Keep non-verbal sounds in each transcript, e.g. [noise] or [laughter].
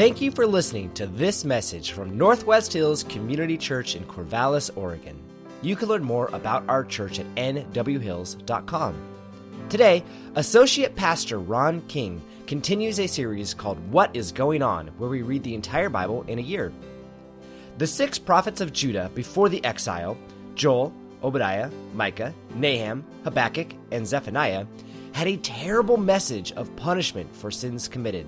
Thank you for listening to this message from Northwest Hills Community Church in Corvallis, Oregon. You can learn more about our church at nwhills.com. Today, Associate Pastor Ron King continues a series called What is Going On, where we read the entire Bible in a year. The six prophets of Judah before the exile Joel, Obadiah, Micah, Nahum, Habakkuk, and Zephaniah had a terrible message of punishment for sins committed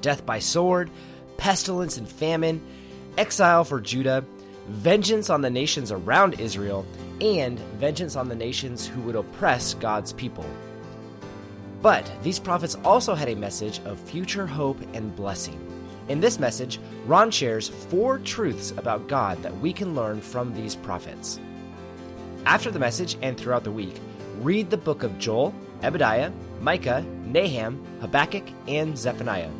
death by sword, pestilence and famine, exile for Judah, vengeance on the nations around Israel, and vengeance on the nations who would oppress God's people. But these prophets also had a message of future hope and blessing. In this message, Ron shares four truths about God that we can learn from these prophets. After the message and throughout the week, read the book of Joel, Obadiah, Micah, Nahum, Habakkuk, and Zephaniah.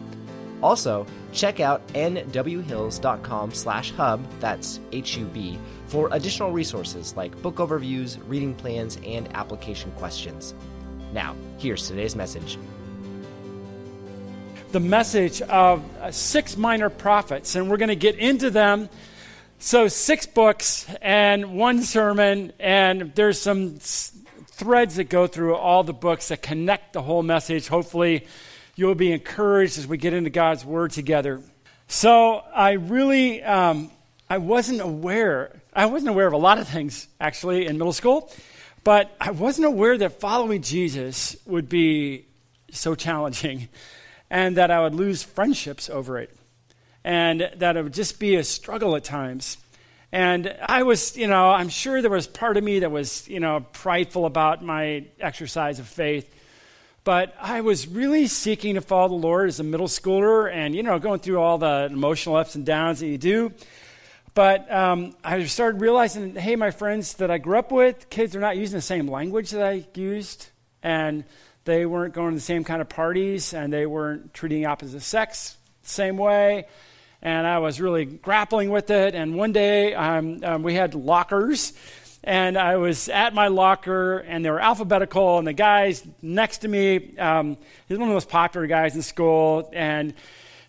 Also, check out nwhills.com slash hub, that's H-U-B, for additional resources like book overviews, reading plans, and application questions. Now, here's today's message. The message of six minor prophets, and we're going to get into them. So, six books and one sermon, and there's some threads that go through all the books that connect the whole message. Hopefully, you'll be encouraged as we get into God's Word together. So I really, um, I wasn't aware. I wasn't aware of a lot of things actually in middle school, but I wasn't aware that following Jesus would be so challenging, [laughs] and that I would lose friendships over it, and that it would just be a struggle at times. And I was, you know, I'm sure there was part of me that was, you know, prideful about my exercise of faith. But I was really seeking to follow the Lord as a middle schooler and, you know, going through all the emotional ups and downs that you do. But um, I started realizing, hey, my friends that I grew up with, kids are not using the same language that I used. And they weren't going to the same kind of parties and they weren't treating opposite sex the same way. And I was really grappling with it. And one day um, um, we had lockers and I was at my locker, and they were alphabetical, and the guys next to me, um, he's one of the most popular guys in school, and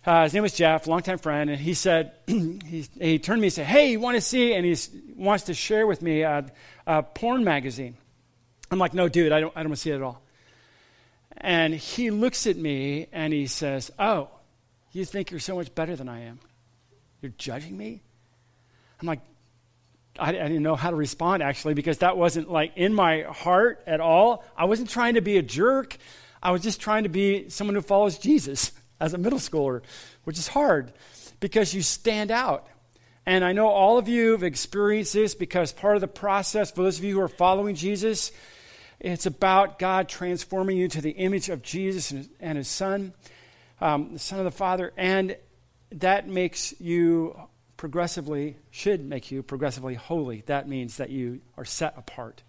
uh, his name was Jeff, longtime friend, and he said, [clears throat] he, he, turned to me and said, hey, you want to see, and he wants to share with me a, a porn magazine. I'm like, no, dude, I don't, I don't want to see it at all. And he looks at me, and he says, oh, you think you're so much better than I am? You're judging me? I'm like, I, didn't know how to respond actually because that wasn't like in my heart at all. I wasn't trying to be a jerk. I was just trying to be someone who follows Jesus [laughs] as a middle schooler, which is hard because you stand out. And I know all of you have experienced this because part of the process, for those of you who are following Jesus, it's about God transforming you to the image of Jesus and his, and his Son, um, the Son of the Father. And that makes you progressively, should make you progressively holy. That means that you are set apart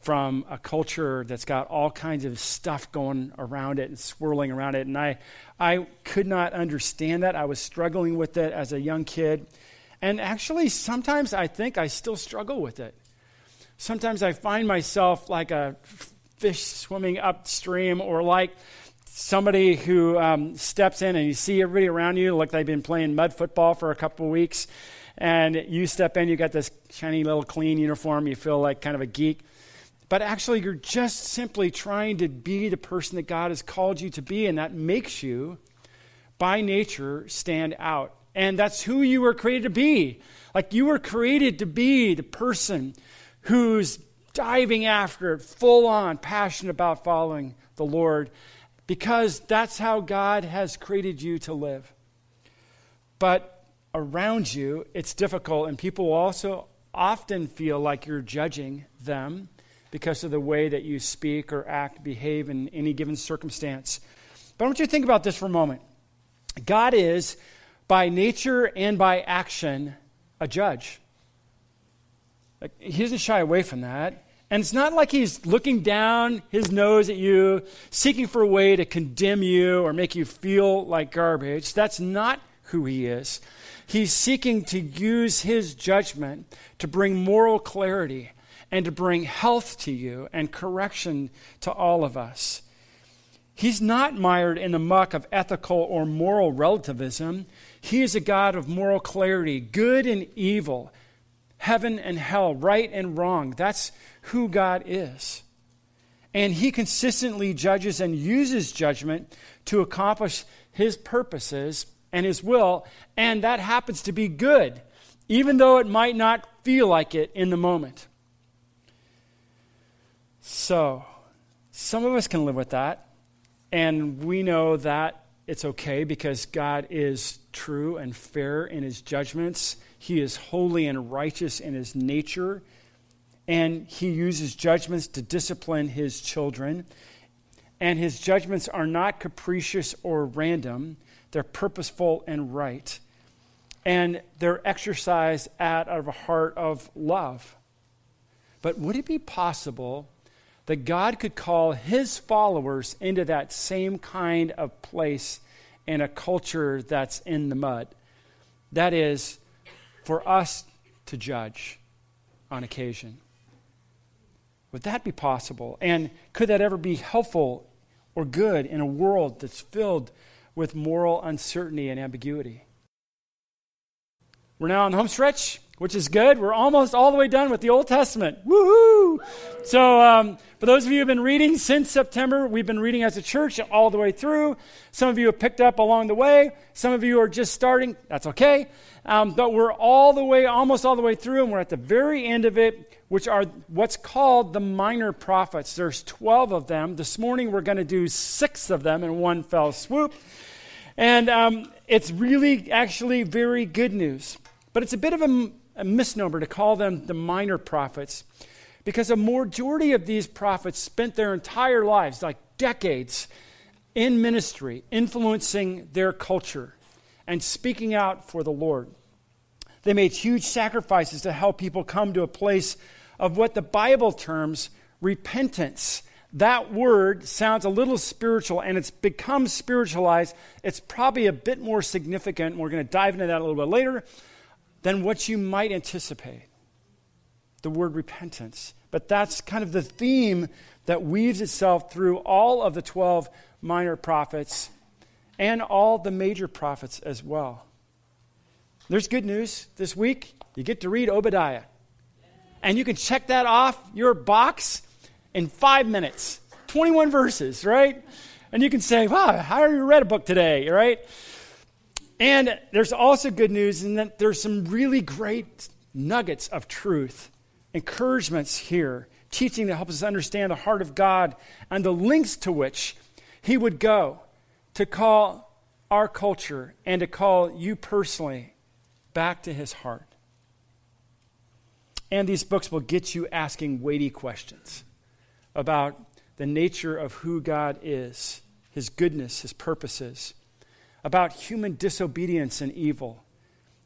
from a culture that's got all kinds of stuff going around it and swirling around it. And I, I could not understand that. I was struggling with it as a young kid. And actually, sometimes I think I still struggle with it. Sometimes I find myself like a fish swimming upstream or like somebody who um, steps in and you see everybody around you like they've been playing mud football for a couple of weeks. And you step in you got this shiny little clean uniform. You feel like kind of a geek. But actually you're just simply trying to be the person that god has called you to be and that makes you by nature stand out. And that's who you were created to be. Like you were created to be the person who's diving after it full on passionate about following the lord because that's how God has created you to live. But around you, it's difficult, and people also often feel like you're judging them because of the way that you speak or act, behave in any given circumstance. But I want you to think about this for a moment. God is, by nature and by action, a judge. Like, he doesn't shy away from that. And it's not like he's looking down his nose at you, seeking for a way to condemn you or make you feel like garbage. That's not who he is. He's seeking to use his judgment to bring moral clarity and to bring health to you and correction to all of us. He's not mired in the muck of ethical or moral relativism. He is a God of moral clarity, good and evil, heaven and hell, right and wrong. That's who God is. And He consistently judges and uses judgment to accomplish His purposes and His will, and that happens to be good, even though it might not feel like it in the moment. So, some of us can live with that. And we know that it's okay because God is true and fair in his judgments. He is holy and righteous in his nature. And he uses judgments to discipline his children. And his judgments are not capricious or random, they're purposeful and right. And they're exercised out of a heart of love. But would it be possible that God could call his followers into that same kind of place in a culture that's in the mud. That is, for us to judge on occasion. Would that be possible? And could that ever be helpful or good in a world that's filled with moral uncertainty and ambiguity? We're now on the home stretch which is good. We're almost all the way done with the Old Testament. Woohoo! So, um, for those of you who have been reading since September, we've been reading as a church all the way through. Some of you have picked up along the way. Some of you are just starting. That's okay. Um, but we're all the way, almost all the way through, and we're at the very end of it, which are what's called the minor prophets. There's 12 of them. This morning, we're going to do six of them in one fell swoop. And um, it's really, actually, very good news. But it's a bit of a a misnomer to call them the minor prophets because a majority of these prophets spent their entire lives, like decades, in ministry, influencing their culture and speaking out for the Lord. They made huge sacrifices to help people come to a place of what the Bible terms repentance. That word sounds a little spiritual and it's become spiritualized. It's probably a bit more significant. We're going to dive into that a little bit later than what you might anticipate the word repentance. But that's kind of the theme that weaves itself through all of the 12 minor prophets and all the major prophets as well. There's good news this week. You get to read Obadiah. And you can check that off your box in five minutes. 21 verses, right? And you can say, wow, I already read a book today, right? And there's also good news in that there's some really great nuggets of truth, encouragements here, teaching that helps us understand the heart of God and the lengths to which He would go to call our culture and to call you personally back to His heart. And these books will get you asking weighty questions about the nature of who God is, His goodness, His purposes about human disobedience and evil,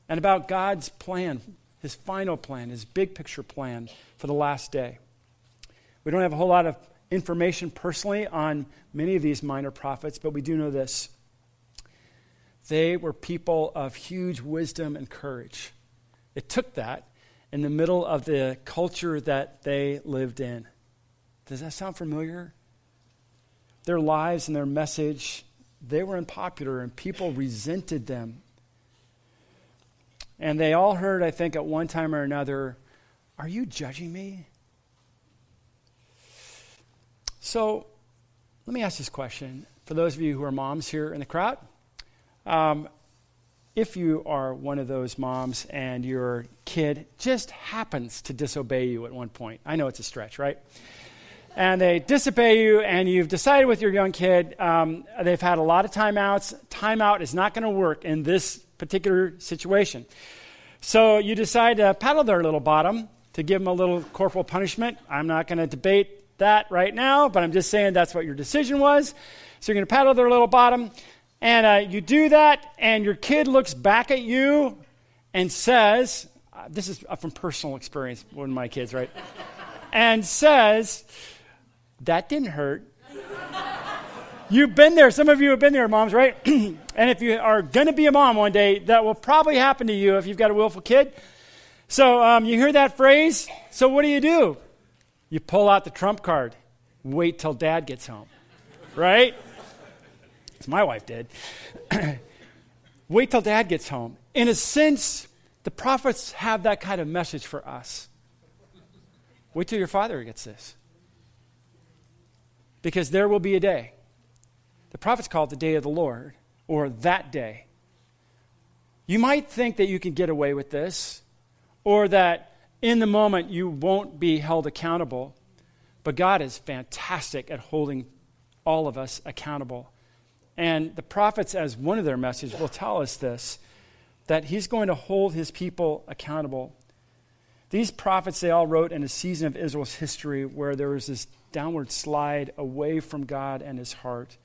and about God's plan, his final plan, his big picture plan for the last day. We don't have a whole lot of information personally on many of these minor prophets, but we do know this. They were people of huge wisdom and courage. It took that in the middle of the culture that they lived in. Does that sound familiar? Their lives and their message they were unpopular and people resented them. And they all heard, I think, at one time or another, Are you judging me? So let me ask this question for those of you who are moms here in the crowd. Um, if you are one of those moms and your kid just happens to disobey you at one point, I know it's a stretch, right? and they disobey you, and you've decided with your young kid, um, they've had a lot of timeouts. Timeout is not going to work in this particular situation. So you decide to paddle their little bottom to give them a little corporal punishment. I'm not going to debate that right now, but I'm just saying that's what your decision was. So you're going to paddle their little bottom, and uh, you do that, and your kid looks back at you and says, uh, This is from personal experience, of my kids, right? [laughs] and says, that didn't hurt. You've been there. Some of you have been there, moms, right? [clears throat] and if you are going to be a mom one day, that will probably happen to you if you've got a willful kid. So um, you hear that phrase. So what do you do? You pull out the trump card. Wait till dad gets home, right? as my wife did. [clears throat] Wait till dad gets home. In a sense, the prophets have that kind of message for us. Wait till your father gets this. Because there will be a day. The prophets call it the day of the Lord, or that day. You might think that you can get away with this, or that in the moment you won't be held accountable. But God is fantastic at holding all of us accountable. And the prophets, as one of their messages, will tell us this that He's going to hold His people accountable. These prophets, they all wrote in a season of Israel's history where there was this downward slide away from God and His heart.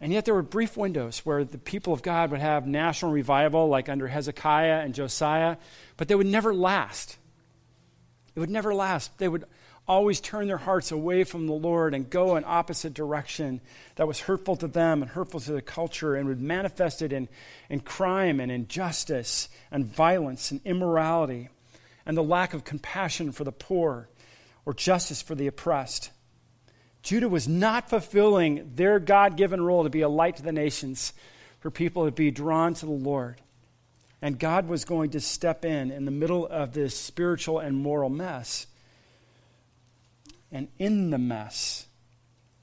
And yet there were brief windows where the people of God would have national revival, like under Hezekiah and Josiah, but they would never last. It would never last. They would always turn their hearts away from the Lord and go in opposite direction that was hurtful to them and hurtful to the culture and would manifest it in, in crime and injustice and violence and immorality and the lack of compassion for the poor or justice for the oppressed. Judah was not fulfilling their God given role to be a light to the nations, for people to be drawn to the Lord. And God was going to step in in the middle of this spiritual and moral mess. And in the mess,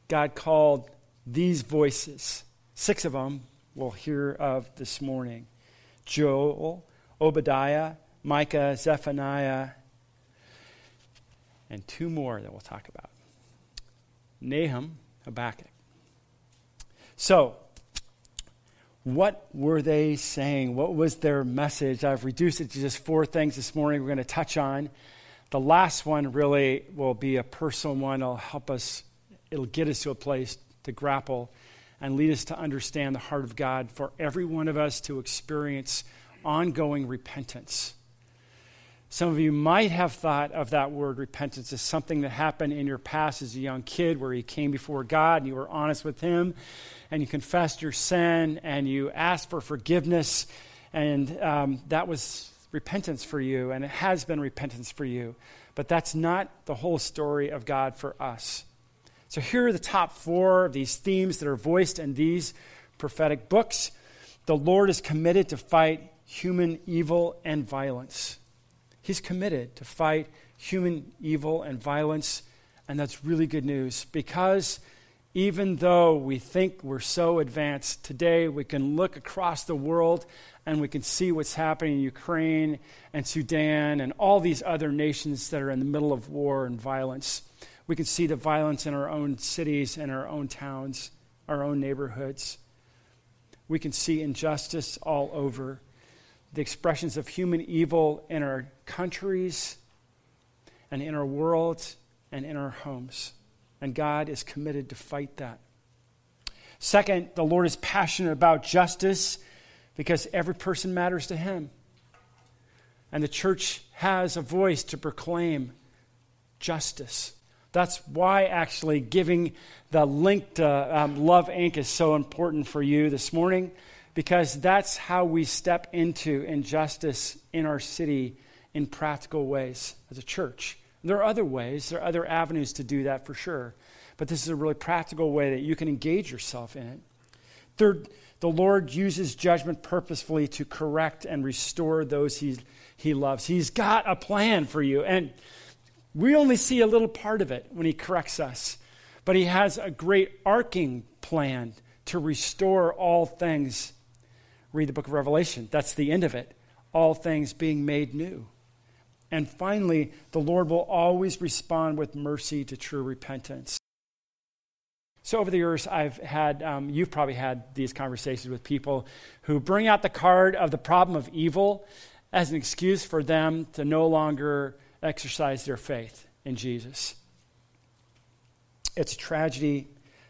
God called these voices, six of them we'll hear of this morning Joel, Obadiah, Micah, Zephaniah, and two more that we'll talk about. Nahum, Habakkuk. So, what were they saying? What was their message? I've reduced it to just four things this morning we're going to touch on. The last one really will be a personal one. It'll help us, it'll get us to a place to grapple and lead us to understand the heart of God for every one of us to experience ongoing repentance. Some of you might have thought of that word repentance as something that happened in your past as a young kid where you came before God and you were honest with Him and you confessed your sin and you asked for forgiveness. And um, that was repentance for you, and it has been repentance for you. But that's not the whole story of God for us. So here are the top four of these themes that are voiced in these prophetic books. The Lord is committed to fight human evil and violence. He's committed to fight human evil and violence, and that's really good news because even though we think we're so advanced today, we can look across the world and we can see what's happening in Ukraine and Sudan and all these other nations that are in the middle of war and violence. We can see the violence in our own cities and our own towns, our own neighborhoods. We can see injustice all over the expressions of human evil in our countries and in our world and in our homes. And God is committed to fight that. Second, the Lord is passionate about justice because every person matters to Him. And the church has a voice to proclaim justice. That's why actually giving the link to um, Love Inc. is so important for you this morning because that's how we step into injustice in our city in practical ways as a church. There are other ways, there are other avenues to do that for sure, but this is a really practical way that you can engage yourself in it. Third, the Lord uses judgment purposefully to correct and restore those he, he loves. He's got a plan for you, and we only see a little part of it when He corrects us, but He has a great arcing plan to restore all things Read the book of Revelation. That's the end of it. All things being made new. And finally, the Lord will always respond with mercy to true repentance. So, over the years, I've had, um, you've probably had these conversations with people who bring out the card of the problem of evil as an excuse for them to no longer exercise their faith in Jesus. It's a tragedy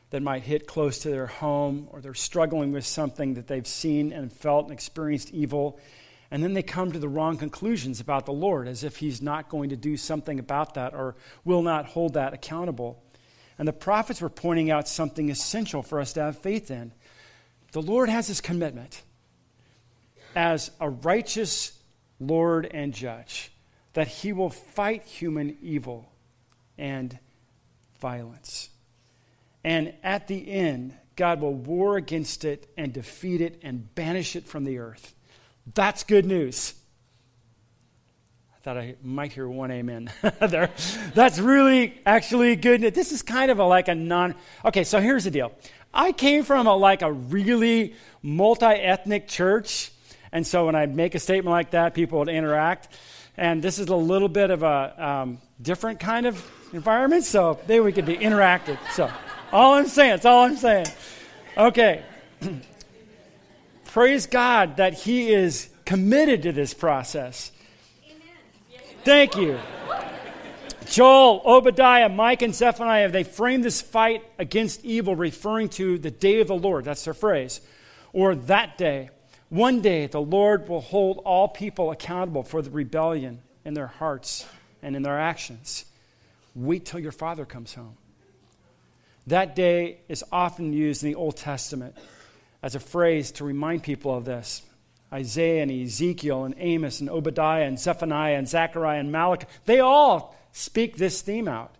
that might hit close to their home, or they're struggling with something that they've seen and felt and experienced evil. And then they come to the wrong conclusions about the Lord, as if He's not going to do something about that or will not hold that accountable. And the prophets were pointing out something essential for us to have faith in. The Lord has His commitment as a righteous Lord and judge that He will fight human evil and violence. And at the end, God will war against it and defeat it and banish it from the earth. That's good news. I thought I might hear one amen [laughs] there. That's really actually good. This is kind of a, like a non. Okay, so here's the deal. I came from a like a really multi-ethnic church, and so when I make a statement like that, people would interact. And this is a little bit of a um, different kind of environment, so maybe we could be interactive. So, all I'm saying, that's all I'm saying. Okay. [clears throat] Praise God that He is committed to this process. Amen. Thank you. Joel, Obadiah, Micah, and Zephaniah, they frame this fight against evil referring to the day of the Lord. That's their phrase. Or that day. One day, the Lord will hold all people accountable for the rebellion in their hearts and in their actions. Wait till your father comes home. That day is often used in the Old Testament as a phrase to remind people of this. Isaiah and Ezekiel and Amos and Obadiah and Zephaniah and Zechariah and Malachi, they all speak this theme out.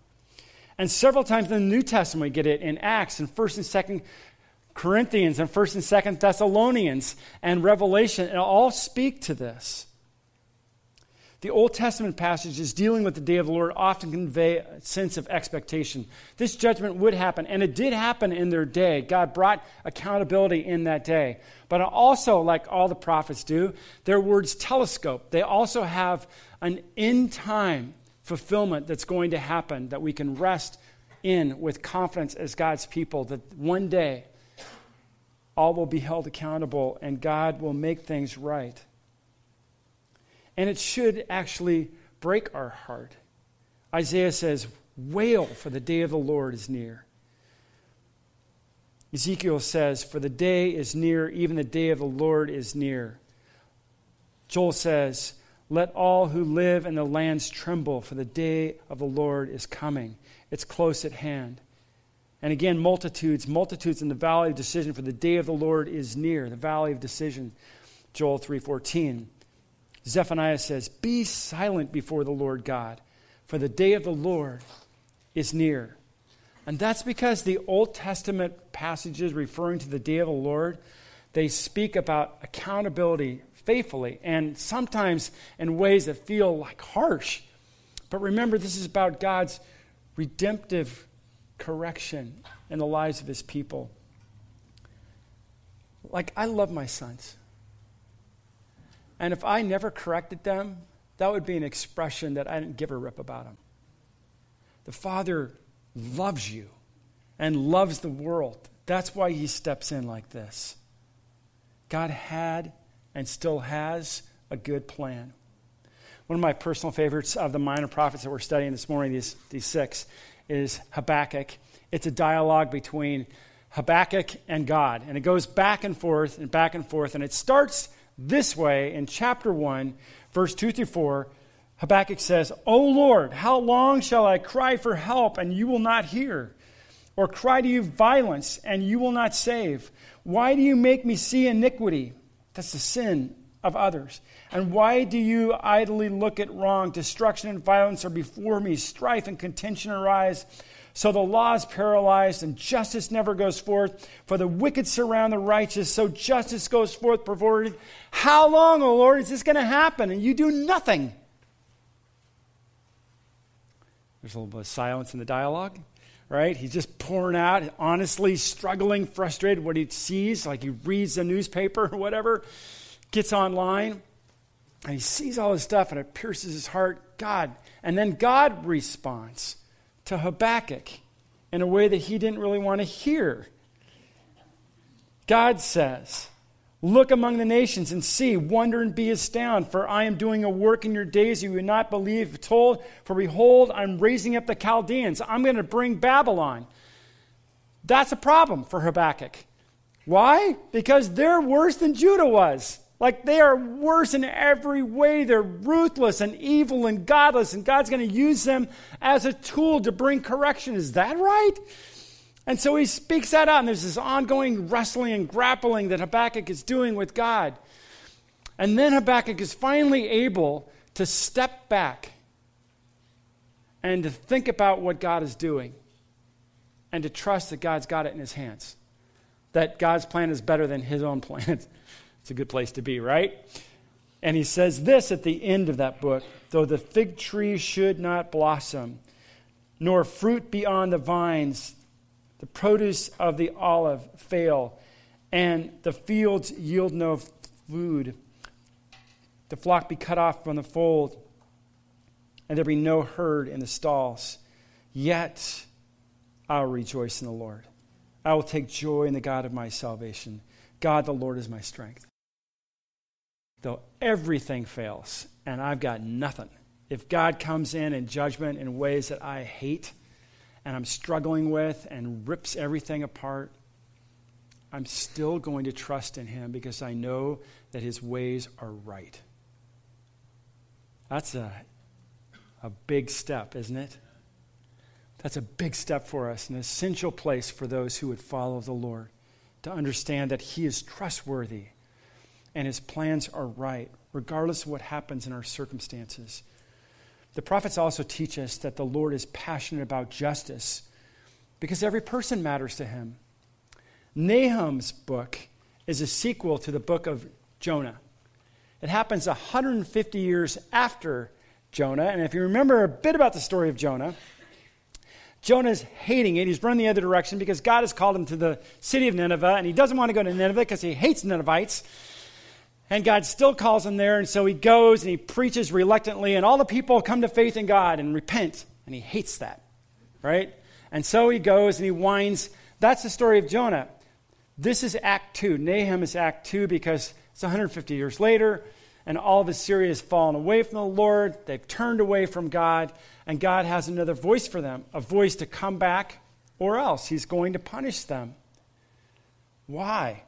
And several times in the New Testament, we get it in Acts and 1st and 2nd Corinthians and 1st and 2nd Thessalonians and Revelation, and all speak to this. The Old Testament passages dealing with the day of the Lord often convey a sense of expectation. This judgment would happen, and it did happen in their day. God brought accountability in that day. But also, like all the prophets do, their words telescope. They also have an in time fulfillment that's going to happen that we can rest in with confidence as God's people that one day all will be held accountable and God will make things right. And it should actually break our heart. Isaiah says, Wail, for the day of the Lord is near. Ezekiel says, For the day is near, even the day of the Lord is near. Joel says, Let all who live in the lands tremble, for the day of the Lord is coming. It's close at hand. And again, multitudes, multitudes in the valley of decision, for the day of the Lord is near, the valley of decision. Joel 3:14. Zephaniah says, Be silent before the Lord God, for the day of the Lord is near. And that's because the Old Testament passages referring to the day of the Lord, they speak about accountability faithfully and sometimes in ways that feel like harsh. But remember, this is about God's redemptive correction in the lives of his people. Like, I love my sons. And if I never corrected them, that would be an expression that I didn't give a rip about them. The Father loves you and loves the world. That's why he steps in like this. God had and still has a good plan. One of my personal favorites of the minor prophets that we're studying this morning, these, these six, is Habakkuk. It's a dialogue between Habakkuk and God. And it goes back and forth and back and forth. And it starts this way in chapter 1, verse 2 through 4. Habakkuk says, O Lord, how long shall I cry for help and you will not hear? Or cry to you violence and you will not save? Why do you make me see iniquity? That's the sin of others. And why do you idly look at wrong? Destruction and violence are before me, strife and contention arise. So the law is paralyzed and justice never goes forth. For the wicked surround the righteous, so justice goes forth perverted. How long, O Lord, is this going to happen? And you do nothing. There's a little bit of silence in the dialogue, right? He's just pouring out, honestly struggling, frustrated what he sees, like he reads the newspaper or whatever, gets online, and he sees all this stuff and it pierces his heart. God. And then God responds to Habakkuk in a way that he didn't really want to hear. God says, Look among the nations and see, wonder and be astounded, for I am doing a work in your days you would not believe. Told, for behold, I'm raising up the Chaldeans. I'm going to bring Babylon. That's a problem for Habakkuk. Why? Because they're worse than Judah was. Like they are worse in every way. They're ruthless and evil and godless, and God's going to use them as a tool to bring correction. Is that right? And so he speaks that out, and there's this ongoing wrestling and grappling that Habakkuk is doing with God. And then Habakkuk is finally able to step back and to think about what God is doing and to trust that God's got it in his hands. that God's plan is better than his own [laughs] plan. It's a good place to be, right? And he says this at the end of that book though the fig tree should not blossom, nor fruit be on the vines, the produce of the olive fail, and the fields yield no food, the flock be cut off from the fold, and there be no herd in the stalls. Yet I'll rejoice in the Lord. I will take joy in the God of my salvation. God the Lord is my strength. Though everything fails and I've got nothing, if God comes in in judgment in ways that I hate and I'm struggling with and rips everything apart, I'm still going to trust in Him because I know that His ways are right. That's a, a big step, isn't it? That's a big step for us, an essential place for those who would follow the Lord to understand that He is trustworthy and His plans are right, regardless of what happens in our circumstances. The prophets also teach us that the Lord is passionate about justice because every person matters to Him. Nahum's book is a sequel to the book of Jonah. It happens 150 years after Jonah, and if you remember a bit about the story of Jonah, Jonah's hating it. He's running the other direction because God has called him to the city of Nineveh, and he doesn't want to go to Nineveh because he hates Ninevites. And God still calls him there, and so he goes and he preaches reluctantly, and all the people come to faith in God and repent, and he hates that, right? And so he goes and he whines. That's the story of Jonah. This is Act 2. Nahum is Act 2 because it's 150 years later, and all of Assyria has fallen away from the Lord. They've turned away from God, and God has another voice for them a voice to come back, or else He's going to punish them. Why?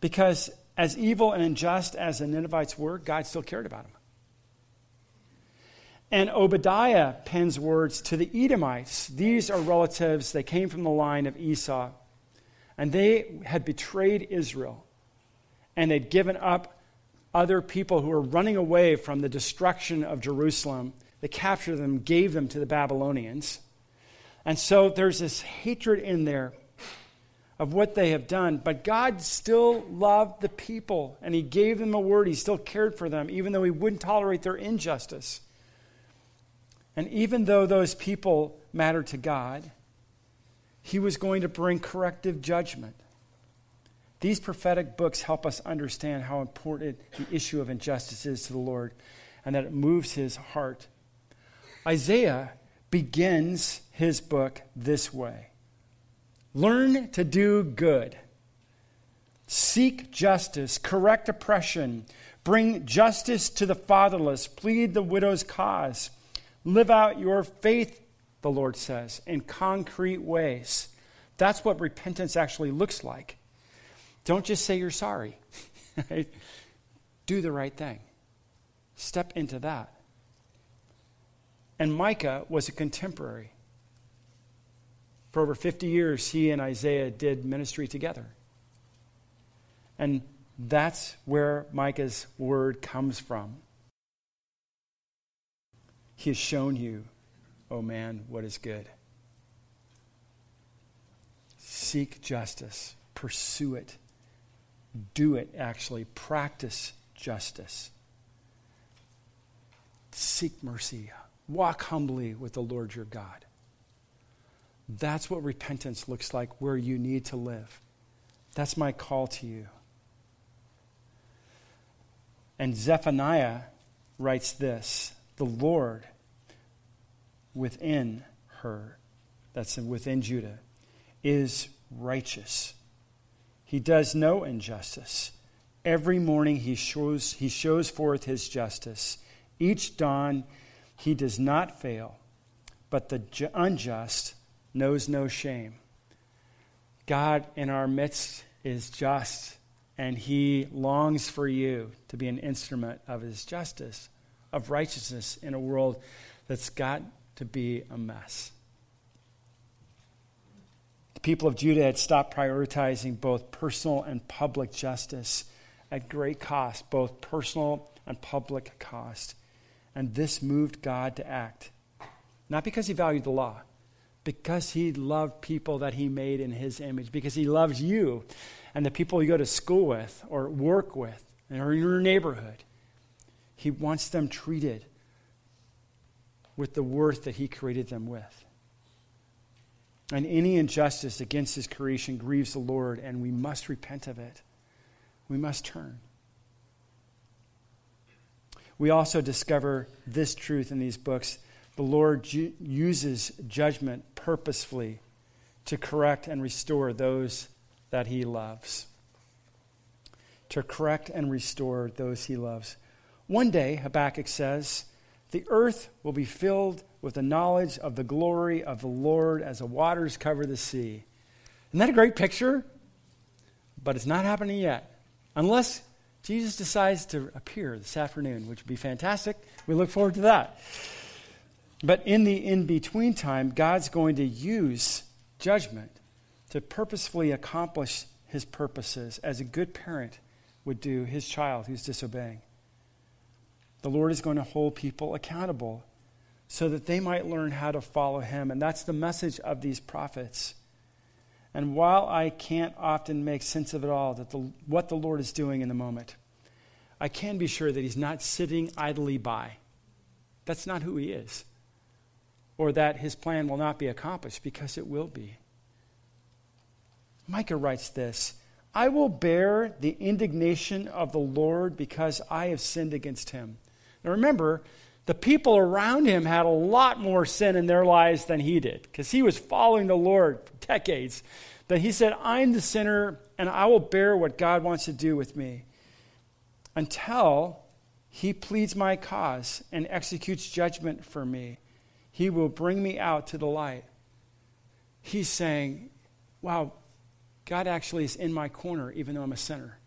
Because as evil and unjust as the Ninevites were, God still cared about them. And Obadiah pens words to the Edomites. These are relatives, they came from the line of Esau. And they had betrayed Israel. And they'd given up other people who were running away from the destruction of Jerusalem they captured them, gave them to the Babylonians. And so there's this hatred in there of what they have done. But God still loved the people, and He gave them a word. He still cared for them, even though He wouldn't tolerate their injustice. And even though those people mattered to God, He was going to bring corrective judgment. These prophetic books help us understand how important the issue of injustice is to the Lord and that it moves His heart. Isaiah begins his book this way Learn to do good, seek justice, correct oppression, bring justice to the fatherless, plead the widow's cause, live out your faith, the Lord says, in concrete ways. That's what repentance actually looks like. Don't just say you're sorry. [laughs] Do the right thing. Step into that. And Micah was a contemporary. For over 50 years, he and Isaiah did ministry together. And that's where Micah's word comes from. He has shown you, oh man, what is good. Seek justice, pursue it, do it actually, practice justice. Seek mercy, Walk humbly with the Lord your God. That's what repentance looks like where you need to live. That's my call to you. And Zephaniah writes this The Lord within her, that's within Judah, is righteous. He does no injustice. Every morning he shows, he shows forth his justice. Each dawn he does not fail, but the unjust knows no shame. God in our midst is just, and He longs for you to be an instrument of His justice, of righteousness in a world that's got to be a mess. The people of Judah had stopped prioritizing both personal and public justice at great cost, both personal and public cost. And this moved God to act. Not because he valued the law, because he loved people that he made in his image, because he loves you and the people you go to school with or work with or in your neighborhood. He wants them treated with the worth that he created them with. And any injustice against his creation grieves the Lord, and we must repent of it. We must turn. We also discover this truth in these books. The Lord uses judgment purposefully to correct and restore those that he loves. To correct and restore those he loves. One day, Habakkuk says, the earth will be filled with the knowledge of the glory of the Lord as the waters cover the sea. Isn't that a great picture? But it's not happening yet. Unless Jesus decides to appear this afternoon, which would be fantastic. We look forward to that. But in the in between time, God's going to use judgment to purposefully accomplish his purposes as a good parent would do his child who's disobeying. The Lord is going to hold people accountable so that they might learn how to follow him. And that's the message of these prophets. And while I can't often make sense of it all, that the, what the Lord is doing in the moment, I can be sure that He's not sitting idly by. That's not who He is. Or that His plan will not be accomplished, because it will be. Micah writes this I will bear the indignation of the Lord because I have sinned against Him. Now remember, the people around him had a lot more sin in their lives than he did because he was following the Lord for decades. But he said, I'm the sinner and I will bear what God wants to do with me until he pleads my cause and executes judgment for me. He will bring me out to the light. He's saying, Wow, God actually is in my corner even though I'm a sinner.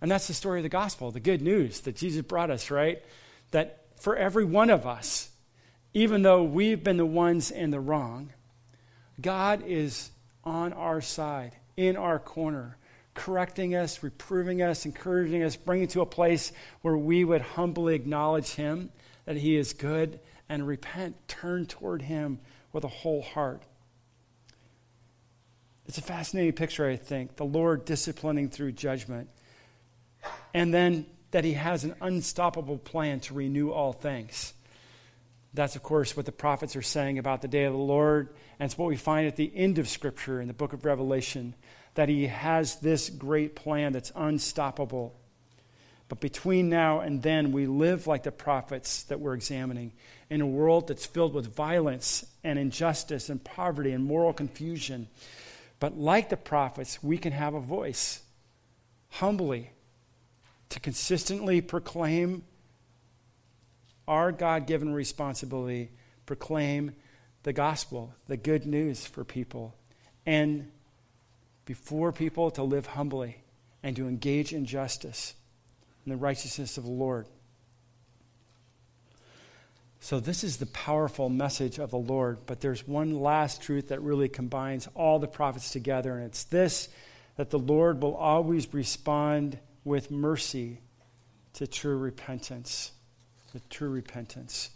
And that's the story of the gospel, the good news that Jesus brought us, right? That for every one of us, even though we've been the ones in the wrong, God is on our side, in our corner, correcting us, reproving us, encouraging us, bringing to a place where we would humbly acknowledge Him, that He is good, and repent, turn toward Him with a whole heart. It's a fascinating picture, I think. The Lord disciplining through judgment. And then that he has an unstoppable plan to renew all things. That's, of course, what the prophets are saying about the day of the Lord. And it's what we find at the end of Scripture in the book of Revelation that he has this great plan that's unstoppable. But between now and then, we live like the prophets that we're examining in a world that's filled with violence and injustice and poverty and moral confusion. But like the prophets, we can have a voice humbly to consistently proclaim our God given responsibility, proclaim the gospel, the good news for people, and before people to live humbly and to engage in justice and the righteousness of the Lord. So, this is the powerful message of the Lord, but there's one last truth that really combines all the prophets together, and it's this that the Lord will always respond with mercy to true repentance. To true repentance.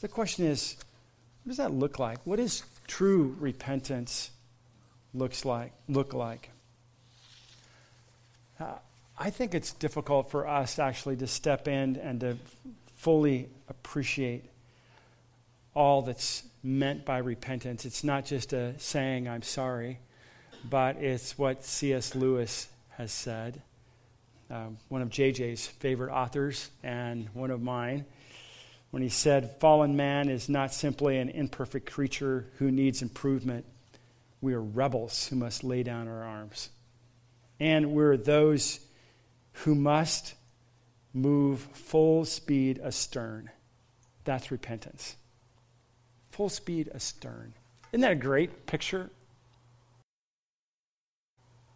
The question is, what does that look like? What does true repentance looks like look like? Uh, I think it's difficult for us actually to step in and to fully appreciate all that's meant by repentance. It's not just a saying I'm sorry, but it's what C.S. Lewis has said um, one of JJ's favorite authors and one of mine, when he said, Fallen man is not simply an imperfect creature who needs improvement. We are rebels who must lay down our arms. And we're those who must move full speed astern. That's repentance. Full speed astern. Isn't that a great picture?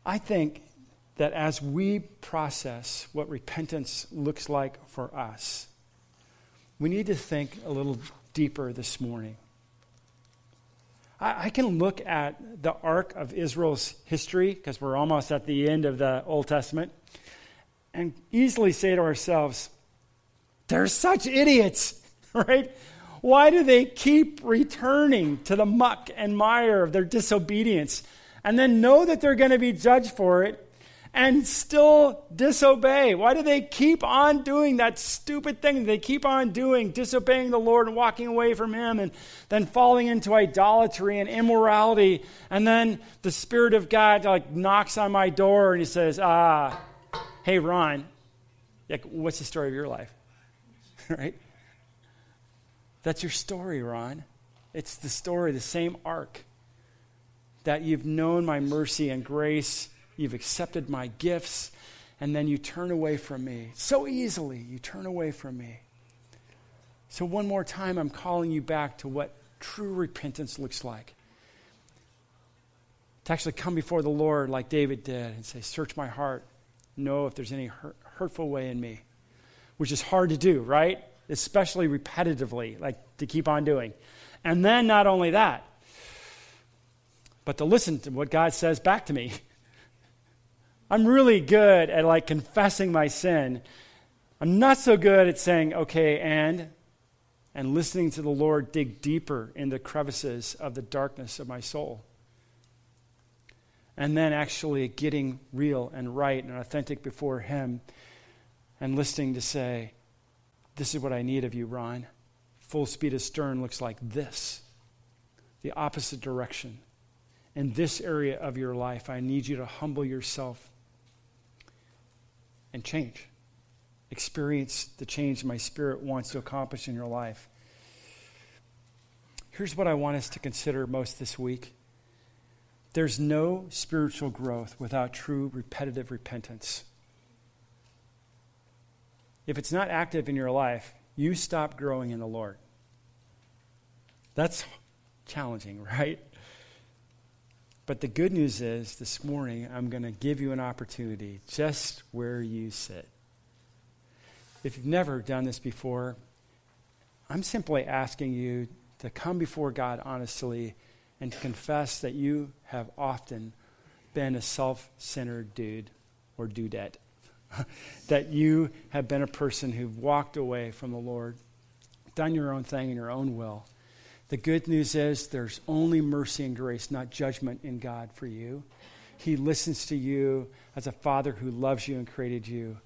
I think that as we process what repentance looks like for us, we need to think a little deeper this morning. I, I can look at the arc of Israel's history, because we're almost at the end of the Old Testament, and easily say to ourselves, they're such idiots, [laughs] right? Why do they keep returning to the muck and mire of their disobedience and then know that they're going to be judged for it and still disobey? Why do they keep on doing that stupid thing they keep on doing, disobeying the Lord and walking away from Him and then falling into idolatry and immorality? And then the Spirit of God like knocks on my door and He says, Ah, hey, Ron, like, what's the story of your life? [laughs] right? That's your story, Ron. It's the story, the same arc that you've known my mercy and grace You've accepted my gifts, and then you turn away from me. So easily, you turn away from me. So, one more time, I'm calling you back to what true repentance looks like. To actually come before the Lord like David did and say, Search my heart, know if there's any hurt, hurtful way in me, which is hard to do, right? Especially repetitively, like to keep on doing. And then, not only that, but to listen to what God says back to me. [laughs] I'm really good at like confessing my sin. I'm not so good at saying, okay, and, and listening to the Lord dig deeper in the crevices of the darkness of my soul. And then actually getting real and right and authentic before Him and listening to say, this is what I need of you, Ron. Full speed astern looks like this the opposite direction. In this area of your life, I need you to humble yourself and change. Experience the change my spirit wants to accomplish in your life. Here's what I want us to consider most this week there's no spiritual growth without true repetitive repentance. If it's not active in your life, you stop growing in the Lord. That's challenging, [laughs] right? But the good news is this morning, I'm going to give you an opportunity just where you sit. If you've never done this before, I'm simply asking you to come before God honestly and to confess that you have often been a self centered dude or dudette. [laughs] that you have been a person who walked away from the Lord, done your own thing in your own will the good news is there's only mercy and grace, not judgment in God for you. He listens to you as a father who loves you and created you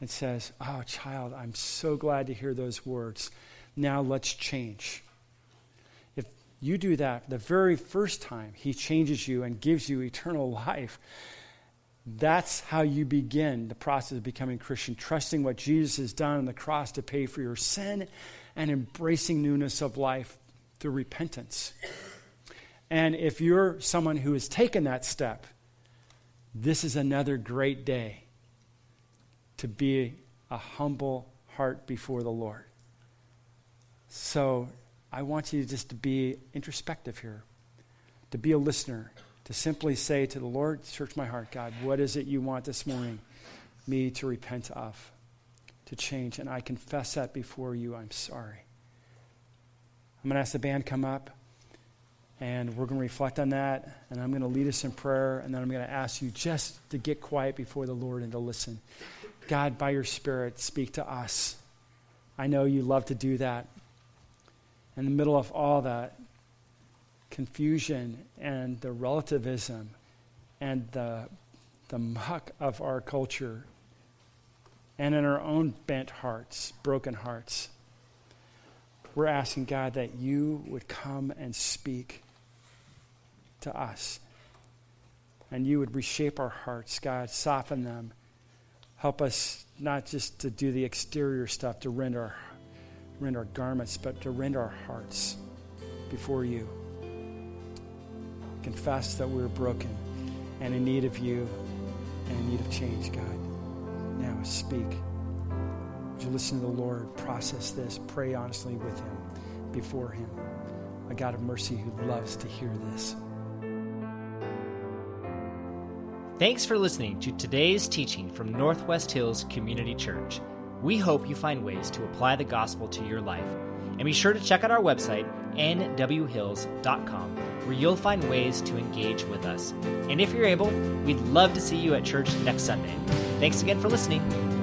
and says, Oh, child, I'm so glad to hear those words. Now let's change. You do that the very first time, He changes you and gives you eternal [laughs] life. That's how you begin the process of becoming Christian, trusting what Jesus has done on the cross to pay for your sin and embracing newness of life through repentance. And if you're someone who has taken that step, this is another great day to be a humble heart before the Lord. So I want you just to be introspective here, to be a listener, to simply say to the Lord, Search my heart, God, what is it you want this morning me to repent of, to change? And I confess that before you. I'm sorry. I'm going to ask the band come up, and we're going to reflect on that, and I'm going to lead us in prayer, and then I'm going to ask you just to get quiet before the Lord and to listen. God, by your Spirit, speak to us. I know you love to do that. In the middle of all that confusion and the relativism and the, the muck of our culture, and in our own bent hearts, broken hearts, we're asking, God, that you would come and speak to us. And you would reshape our hearts, God, soften them. Help us not just to do the exterior stuff, to rend our, rend our garments, but to rend our hearts before you. Confess that we're broken and in need of you and in need of change, God. Now speak. Would you listen to the Lord, process this, pray honestly with Him, before Him? A God of mercy who loves to hear this. Thanks for listening to today's teaching from Northwest Hills Community Church. We hope you find ways to apply the gospel to your life. And be sure to check out our website, nwhills.com, where you'll find ways to engage with us. And if you're able, we'd love to see you at church next Sunday. Thanks again for listening.